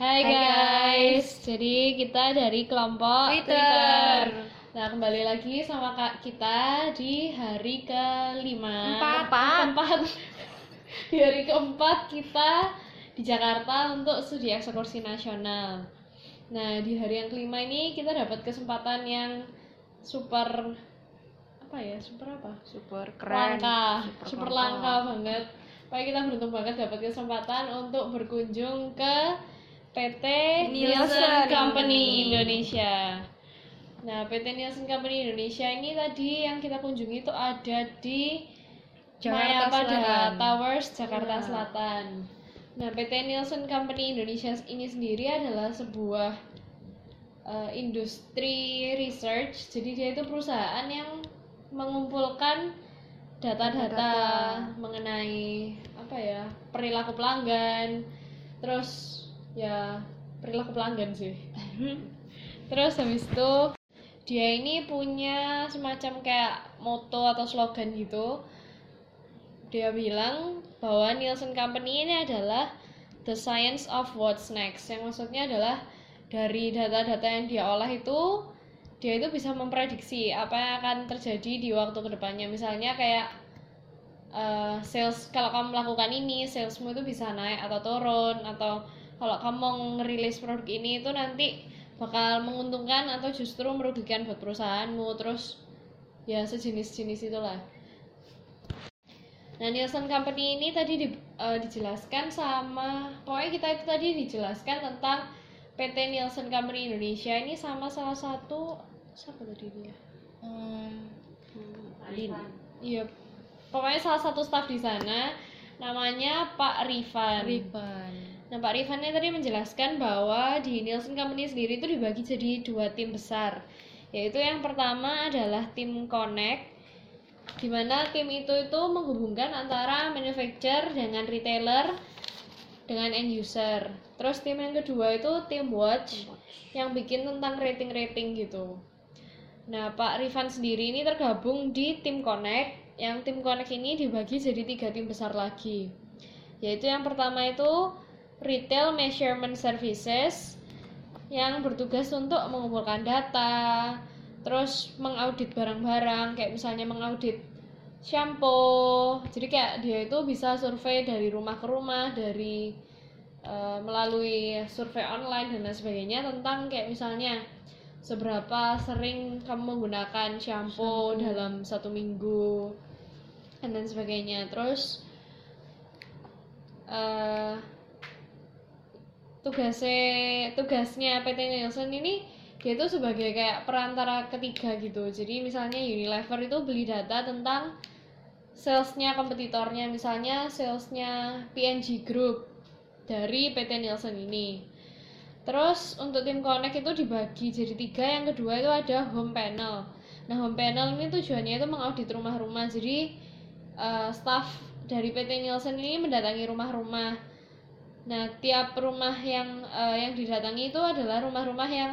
Hai Hai, guys, jadi kita dari kelompok Twitter. Nah kembali lagi sama kak kita di hari kelima, Empat. keempat, di hari keempat kita di Jakarta untuk studi ekskursi nasional. Nah di hari yang kelima ini kita dapat kesempatan yang super apa ya, super apa? Super keren. langka, Super super, langka. langka banget. Pokoknya kita beruntung banget dapat kesempatan untuk berkunjung ke PT Nielsen Company Indonesia. Nah, PT Nielsen Company Indonesia ini tadi yang kita kunjungi itu ada di Jakarta Mayapada Selatan. Towers, Jakarta Nah. Selatan. Nah, PT Nielsen Company Indonesia ini sendiri adalah sebuah eh, industri research. Jadi dia itu perusahaan yang mengumpulkan Data-data. mengenai apa ya perilaku pelanggan, terus ya perilaku pelanggan sih. terus habis itu dia ini punya semacam kayak moto atau slogan gitu. Dia bilang bahwa Nielsen Company ini adalah the science of what's next. Yang maksudnya adalah dari data-data yang dia olah itu dia itu bisa memprediksi apa yang akan terjadi di waktu ke depannya. Misalnya kayak eh, sales kalau kamu melakukan ini salesmu itu bisa naik atau turun atau kalau kamu mau ngerilis produk ini itu nanti bakal menguntungkan atau justru merugikan buat perusahaanmu terus ya sejenis-jenis itulah nah Nielsen Company ini tadi di- eh, dijelaskan sama pokoknya kita itu tadi dijelaskan tentang PT Nielsen Company Indonesia ini sama salah satu siapa tadi dia Hmm, Lin. Iya, pokoknya salah satu staff di sana namanya Pak Rifan. Riban. Nah, Pak Rifan tadi menjelaskan bahwa di Nielsen Company sendiri itu dibagi jadi dua tim besar. Yaitu yang pertama adalah tim Connect, di mana tim itu itu menghubungkan antara manufacturer dengan retailer dengan end user. Terus tim yang kedua itu tim Watch yang bikin tentang rating-rating gitu. Nah, Pak Rifan sendiri ini tergabung di tim Connect. Yang tim Connect ini dibagi jadi tiga tim besar lagi. Yaitu yang pertama itu Retail Measurement Services yang bertugas untuk mengumpulkan data, terus mengaudit barang-barang, kayak misalnya mengaudit shampoo. Jadi kayak dia itu bisa survei dari rumah ke rumah, dari eh, melalui survei online dan lain sebagainya tentang kayak misalnya seberapa sering kamu menggunakan shampoo, Shampoo. dalam satu minggu dan lain sebagainya. Terus eh tugasnya tugasnya PT Nielsen ini dia itu sebagai kayak perantara ketiga gitu. Jadi misalnya Unilever itu beli data tentang salesnya kompetitornya, misalnya salesnya P&G Group dari PT Nielsen ini. Terus untuk tim Connect itu dibagi jadi tiga. Yang kedua itu ada home panel. Nah home panel ini tujuannya itu mengaudit rumah-rumah. Jadi eh, staff dari PT Nielsen ini mendatangi rumah-rumah. Nah tiap rumah yang eh, yang didatangi itu adalah rumah-rumah yang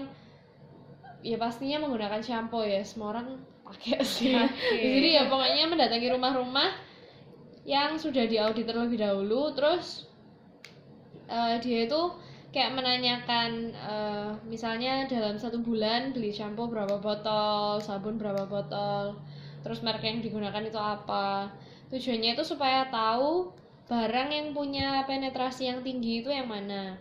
ya pastinya menggunakan shampoo ya. Semua orang pakai sih. Oke. Jadi ya pokoknya mendatangi rumah-rumah yang sudah diaudit terlebih dahulu. Terus eh, dia itu kayak menanyakan eh, misalnya dalam satu bulan beli shampoo berapa botol, sabun berapa botol, terus merek yang digunakan itu apa. Tujuannya itu supaya tahu barang yang punya penetrasi yang tinggi itu yang mana.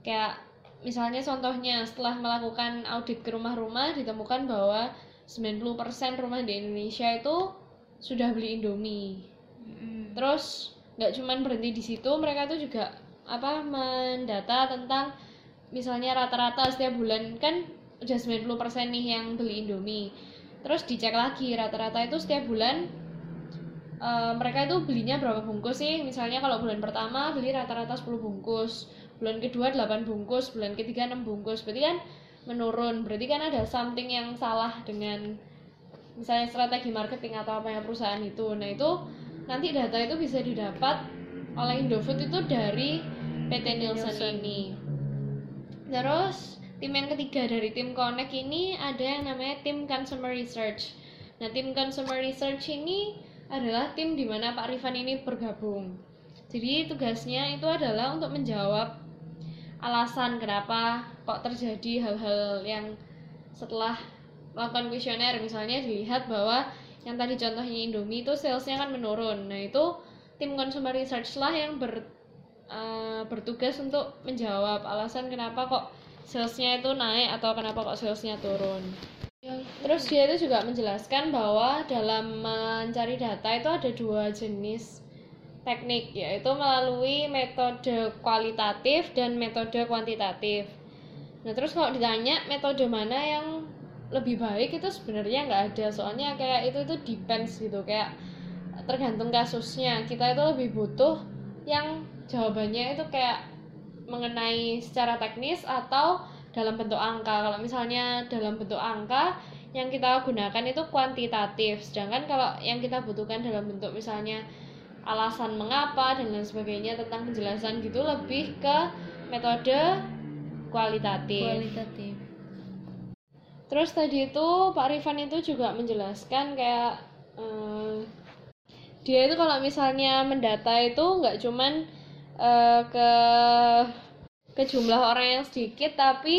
Kayak misalnya contohnya setelah melakukan audit ke rumah-rumah ditemukan bahwa 90% rumah di Indonesia itu sudah beli Indomie. Mm-mm. Terus nggak cuman berhenti di situ, mereka tuh juga apa mendata tentang misalnya rata-rata setiap bulan kan udah 90% nih yang beli Indomie. Terus dicek lagi rata-rata itu setiap bulan eh, mereka itu belinya berapa bungkus sih? Misalnya kalau bulan pertama beli rata-rata 10 bungkus, bulan kedua 8 bungkus, bulan ketiga 6 bungkus. Berarti kan menurun. Berarti kan ada something yang salah dengan misalnya strategi marketing atau apa yang perusahaan itu. Nah, itu nanti data itu bisa didapat oleh Indofood itu dari PT Nielsen, Nielsen. ini. Terus tim yang ketiga dari tim Connect ini ada yang namanya tim Consumer Research. Nah, tim Consumer Research ini adalah tim di mana Pak Rifan ini bergabung. Jadi tugasnya itu adalah untuk menjawab alasan kenapa kok terjadi hal-hal yang setelah melakukan kuesioner. Misalnya dilihat bahwa yang tadi contohnya Indomie itu salesnya kan menurun. Nah itu tim consumer research lah yang ber, eh, bertugas untuk menjawab alasan kenapa kok salesnya itu naik atau kenapa kok salesnya turun terus dia itu juga menjelaskan bahwa dalam mencari data itu ada dua jenis teknik yaitu melalui metode kualitatif dan metode kuantitatif. Nah terus kalau ditanya metode mana yang lebih baik itu sebenarnya nggak ada soalnya kayak itu itu depends gitu kayak tergantung kasusnya kita itu lebih butuh yang jawabannya itu kayak mengenai secara teknis atau dalam bentuk angka. Kalau misalnya dalam bentuk angka yang kita gunakan itu kuantitatif. Sedangkan kalau yang kita butuhkan dalam bentuk misalnya alasan mengapa dan lain sebagainya tentang penjelasan gitu lebih ke metode kualitatif. kualitatif. Terus tadi itu Pak Rifan itu juga menjelaskan kayak eh, dia itu kalau misalnya mendata itu nggak cuman eh, ke ke jumlah orang yang sedikit tapi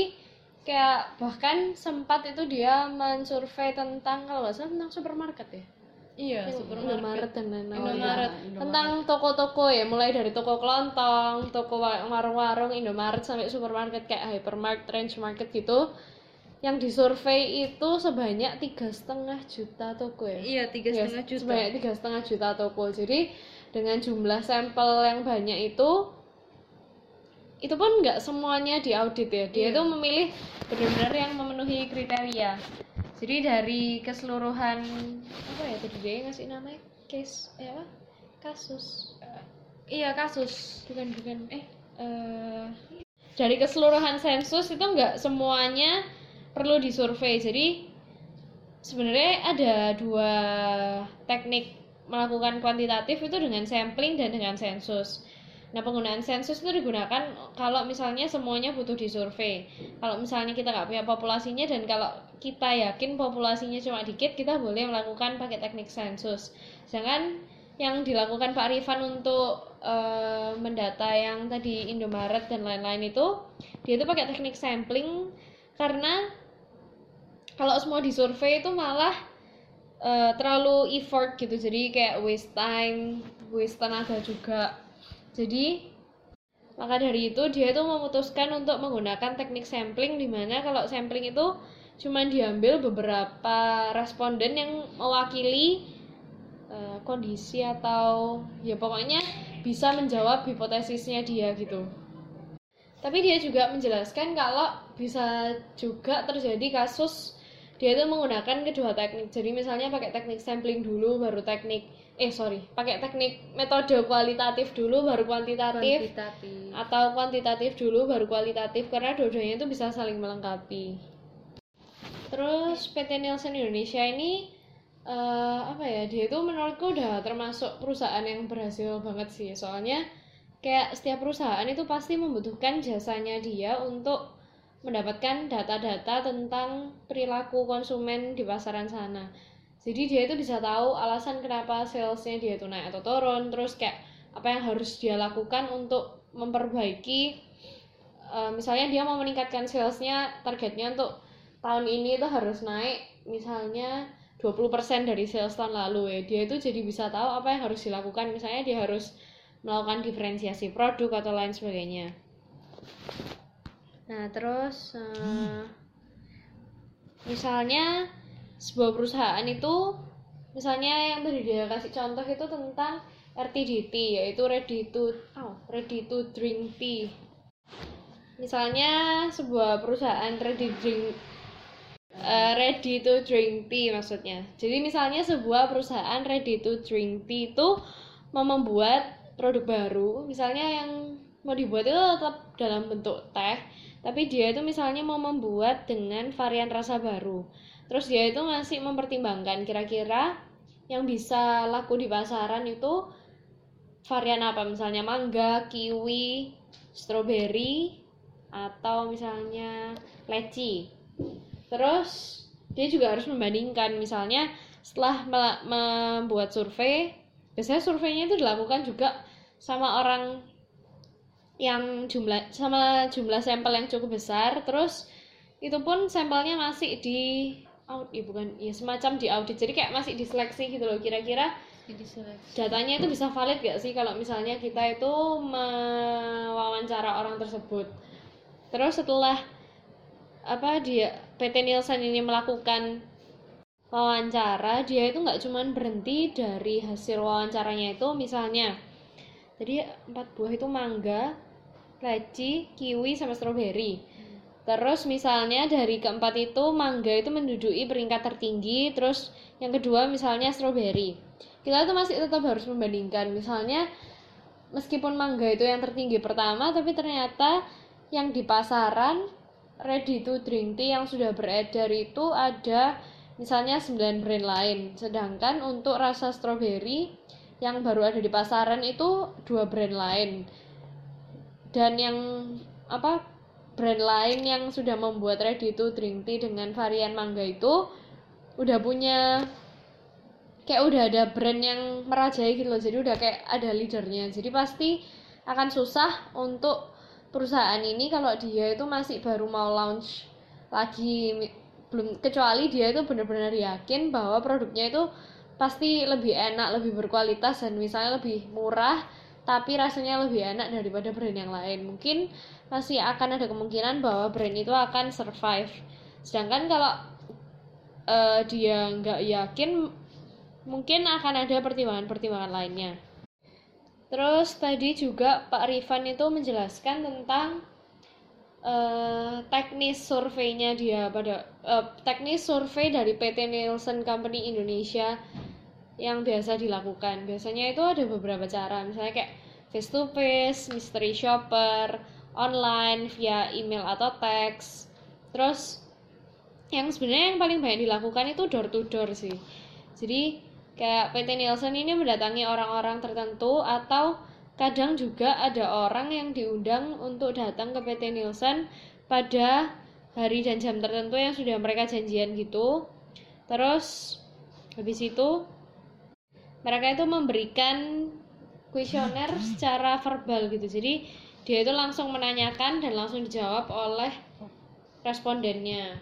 kayak bahkan sempat itu dia mensurvei tentang kalau nggak salah tentang supermarket ya iya Yang supermarket Indomaret dan lain-lain. Indomaret. Tentang toko-toko ya, mulai dari toko kelontong, toko wa- warung-warung, Indomaret sampai supermarket kayak hypermart, range market gitu. Yang disurvei itu sebanyak tiga setengah juta toko ya. iya tiga setengah juta Sebanyak tiga setengah juta toko. Jadi dengan jumlah sampel yang banyak itu itu pun nggak semuanya diaudit ya. Dia Iya. itu memilih benar-benar yang memenuhi kriteria. Jadi dari keseluruhan apa ya tadi dia ngasih namanya? Case eh apa? Kasus. Iya kasus. Bukan bukan. Eh eh, dari keseluruhan sensus itu nggak semuanya perlu disurvei jadi sebenarnya ada dua teknik melakukan kuantitatif itu dengan sampling dan dengan sensus nah penggunaan sensus itu digunakan kalau misalnya semuanya butuh disurvei kalau misalnya kita nggak punya populasinya dan kalau kita yakin populasinya cuma dikit kita boleh melakukan pakai teknik sensus. Sedangkan yang dilakukan Pak Rifan untuk eh, mendata yang tadi Indomaret dan lain-lain itu dia itu pakai teknik sampling karena kalau semua disurvei itu malah eh, terlalu effort gitu. Jadi kayak waste time waste tenaga juga jadi maka dari itu dia itu memutuskan untuk menggunakan teknik sampling di mana kalau sampling itu cuma diambil beberapa responden yang mewakili eh, kondisi atau ya pokoknya bisa menjawab hipotesisnya dia gitu. Tapi dia juga menjelaskan kalau bisa juga terjadi kasus dia itu menggunakan kedua teknik. Jadi misalnya pakai teknik sampling dulu baru teknik eh sorry, pakai teknik metode kualitatif dulu baru kuantitatif kuantitatif atau kuantitatif dulu baru kualitatif karena dua-duanya itu bisa saling melengkapi. Terus PT Nielsen Indonesia ini eh, apa ya dia itu menurutku udah termasuk perusahaan yang berhasil banget sih soalnya kayak setiap perusahaan itu pasti membutuhkan jasanya dia untuk mendapatkan data-data tentang perilaku konsumen di pasaran sana. Jadi dia itu bisa tahu alasan kenapa salesnya dia itu naik atau turun, terus kayak apa yang harus dia lakukan untuk memperbaiki. eh, misalnya dia mau meningkatkan salesnya, targetnya untuk tahun ini itu harus naik, misalnya 20% dari sales tahun lalu ya. Dia itu jadi bisa tahu apa yang harus dilakukan. Misalnya dia harus melakukan diferensiasi produk atau lain sebagainya. Nah, terus eh, misalnya sebuah perusahaan itu misalnya yang tadi dia kasih contoh itu tentang RTDT yaitu ready to oh, ready to drink tea. Misalnya sebuah perusahaan ready drink eh, ready to drink tea maksudnya. Jadi misalnya sebuah perusahaan ready to drink tea itu mau membuat produk baru, misalnya yang mau dibuat itu tetap dalam bentuk teh, tapi dia itu misalnya mau membuat dengan varian rasa baru. Terus dia itu masih mempertimbangkan kira-kira yang bisa laku di pasaran itu varian apa? Misalnya mangga, kiwi, strawberry atau misalnya leci. Terus dia juga harus membandingkan. Misalnya setelah membuat survei, biasanya surveinya itu dilakukan juga sama orang yang jumlah sama jumlah sampel yang cukup besar. Terus itu pun sampelnya masih di audit ya bukan ya semacam di audit jadi kayak masih diseleksi gitu loh kira-kira datanya itu bisa valid gak sih kalau misalnya kita itu mewawancara orang tersebut? Terus setelah apa dia PT Nielsen ini melakukan wawancara dia itu nggak cuman berhenti dari hasil wawancaranya itu misalnya jadi empat buah itu mangga leci kiwi sama stroberi terus misalnya dari keempat itu mangga itu menduduki peringkat tertinggi terus yang kedua misalnya stroberi. Kita tuh masih tetap harus membandingkan. Misalnya meskipun mangga itu yang tertinggi pertama tapi ternyata yang di pasaran ready to drink tea yang sudah beredar itu ada misalnya 9 brand lain. Sedangkan untuk rasa strawberry yang baru ada di pasaran itu dua brand lain. Dan yang apa brand lain yang sudah membuat ready to drink tea dengan varian mangga itu udah punya kayak udah ada brand yang merajai gitu loh. Jadi udah kayak ada leadernya. Jadi pasti akan susah untuk perusahaan ini kalau dia itu masih baru mau launch lagi. Belum kecuali dia itu benar-benar yakin bahwa produknya itu pasti lebih enak, lebih berkualitas dan misalnya lebih murah tapi rasanya lebih enak daripada brand yang lain. Mungkin masih akan ada kemungkinan bahwa brand itu akan survive. Sedangkan kalau uh, dia nggak yakin mungkin akan ada pertimbangan-pertimbangan lainnya. Terus tadi juga Pak Rifan itu menjelaskan tentang uh, teknis surveinya dia pada uh, teknis survei dari PT Nielsen Company Indonesia yang biasa dilakukan. Biasanya itu ada beberapa cara, misalnya kayak face to face, mystery shopper, online via email atau teks. Terus yang sebenarnya yang paling banyak dilakukan itu door to door sih. Jadi kayak PT Nielsen ini mendatangi orang-orang tertentu atau kadang juga ada orang yang diundang untuk datang ke PT Nielsen pada hari dan jam tertentu yang sudah mereka janjian gitu terus habis itu mereka itu memberikan kuesioner secara verbal gitu. Jadi dia itu langsung menanyakan dan langsung dijawab oleh respondennya.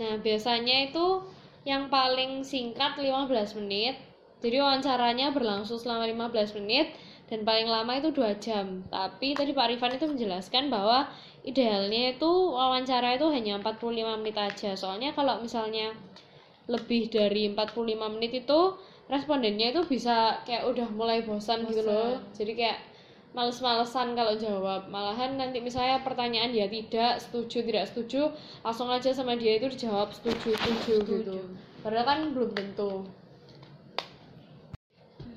Nah biasanya itu yang paling singkat 15 menit. Jadi wawancaranya berlangsung selama 15 menit dan paling lama itu dua jam. Tapi tadi Pak Rifan itu menjelaskan bahwa idealnya itu wawancara itu hanya 45 menit aja. Soalnya kalau misalnya lebih dari 45 menit itu respondennya itu bisa kayak udah mulai bosan, gitu loh. Jadi kayak males-malesan kalau jawab. Malahan nanti misalnya pertanyaan dia tidak setuju tidak setuju langsung aja sama dia itu dijawab setuju setuju, setuju. gitu padahal kan belum tentu.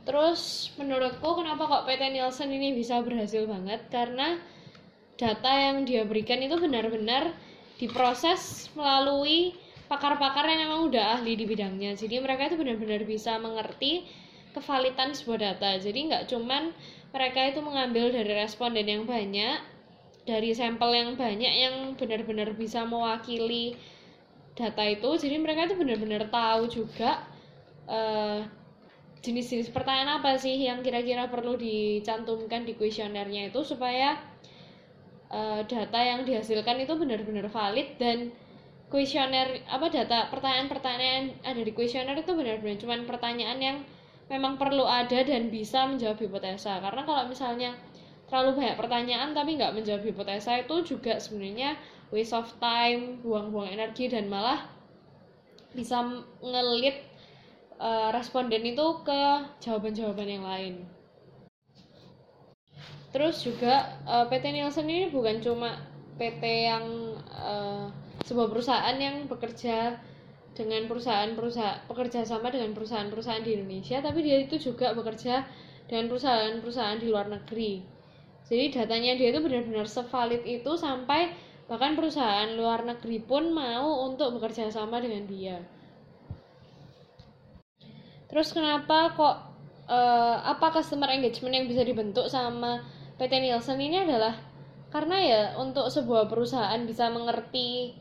Terus menurutku kenapa kok PT Nielsen ini bisa berhasil banget? Karena data yang dia berikan itu benar-benar diproses melalui pakar-pakar yang memang udah ahli di bidangnya. Jadi mereka itu benar-benar bisa mengerti kevalitan sebuah data. Jadi nggak cuman mereka itu mengambil dari responden yang banyak, dari sampel yang banyak yang benar-benar bisa mewakili data itu. Jadi mereka itu benar-benar tahu juga uh, jenis-jenis pertanyaan apa sih yang kira-kira perlu dicantumkan di kuesionernya itu supaya uh, data yang dihasilkan itu benar-benar valid dan kuesioner apa data pertanyaan-pertanyaan ada di kuesioner itu benar-benar cuma pertanyaan yang memang perlu ada dan bisa menjawab hipotesa karena kalau misalnya terlalu banyak pertanyaan tapi nggak menjawab hipotesa itu juga sebenarnya waste of time buang-buang energi dan malah bisa ngelit uh, responden itu ke jawaban-jawaban yang lain. Terus juga uh, eh, PT Nielsen ini bukan cuma PT yang uh, sebuah perusahaan yang bekerja dengan perusahaan-perusahaan bekerja sama dengan perusahaan-perusahaan di Indonesia, tapi dia itu juga bekerja dengan perusahaan-perusahaan di luar negeri. Jadi datanya dia itu benar-benar sevalid itu sampai bahkan perusahaan luar negeri pun mau untuk bekerja sama dengan dia. Terus kenapa kok uh, apa customer engagement yang bisa dibentuk sama PT Nielsen ini adalah karena ya untuk sebuah perusahaan bisa mengerti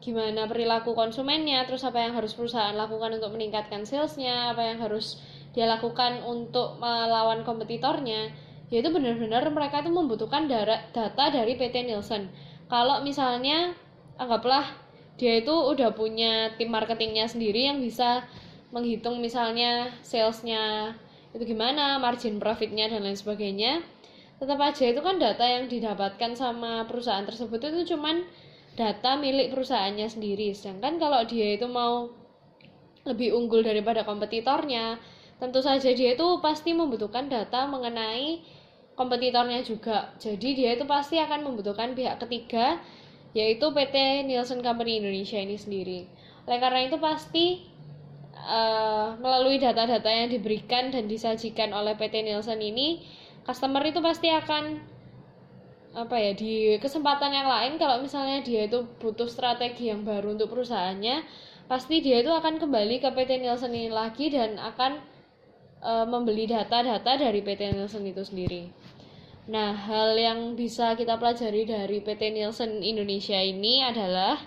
gimana perilaku konsumennya, terus apa yang harus perusahaan lakukan untuk meningkatkan salesnya, apa yang harus dia lakukan untuk melawan kompetitornya, yaitu benar-benar mereka itu membutuhkan data dari PT Nielsen. Kalau misalnya anggaplah dia itu udah punya tim marketingnya sendiri yang bisa menghitung misalnya salesnya itu gimana, margin profitnya dan lain sebagainya. Tetap aja itu kan data yang didapatkan sama perusahaan tersebut itu cuman data milik perusahaannya sendiri. Sedangkan kalau dia itu mau lebih unggul daripada kompetitornya, tentu saja dia itu pasti membutuhkan data mengenai kompetitornya juga. Jadi dia itu pasti akan membutuhkan pihak ketiga yaitu PT Nielsen Company Indonesia ini sendiri. Oleh karena itu pasti uh, melalui data-data yang diberikan dan disajikan oleh PT Nielsen ini, customer itu pasti akan apa ya di kesempatan yang lain kalau misalnya dia itu butuh strategi yang baru untuk perusahaannya, pasti dia itu akan kembali ke PT Nielsen ini lagi dan akan uh, membeli data-data dari PT Nielsen itu sendiri. Nah, hal yang bisa kita pelajari dari PT Nielsen Indonesia ini adalah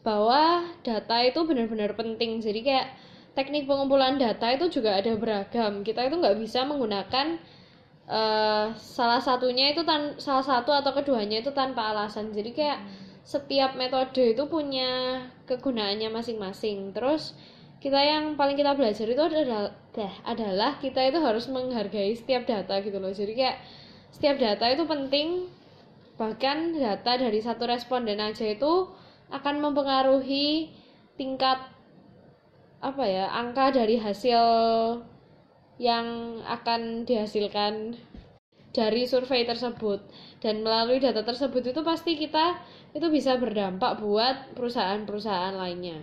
bahwa data itu benar-benar penting. Jadi kayak teknik pengumpulan data itu juga ada beragam. Kita itu nggak bisa menggunakan uh, salah satunya itu tan salah satu atau keduanya itu tanpa alasan. Jadi kayak setiap metode itu punya kegunaannya masing-masing. Terus kita yang paling kita belajar itu adalah adalah kita itu harus menghargai setiap data gitu loh. Jadi kayak setiap data itu penting bahkan data dari satu responden aja itu akan mempengaruhi tingkat apa ya angka dari hasil yang akan dihasilkan dari survei tersebut dan melalui data tersebut itu pasti kita itu bisa berdampak buat perusahaan-perusahaan lainnya.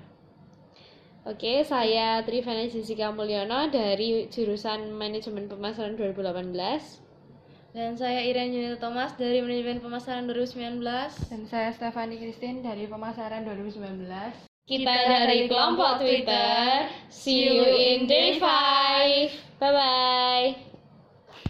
Oke, saya Trivana Jessica Mulyono dari jurusan Manajemen Pemasaran 2018. Dan saya Irene Junita Thomas dari Manajemen Pemasaran 2019. Dan saya Stefani Christine dari Pemasaran 2019. Kita dari kelompok Twitter. See you in day Five. Bye-bye.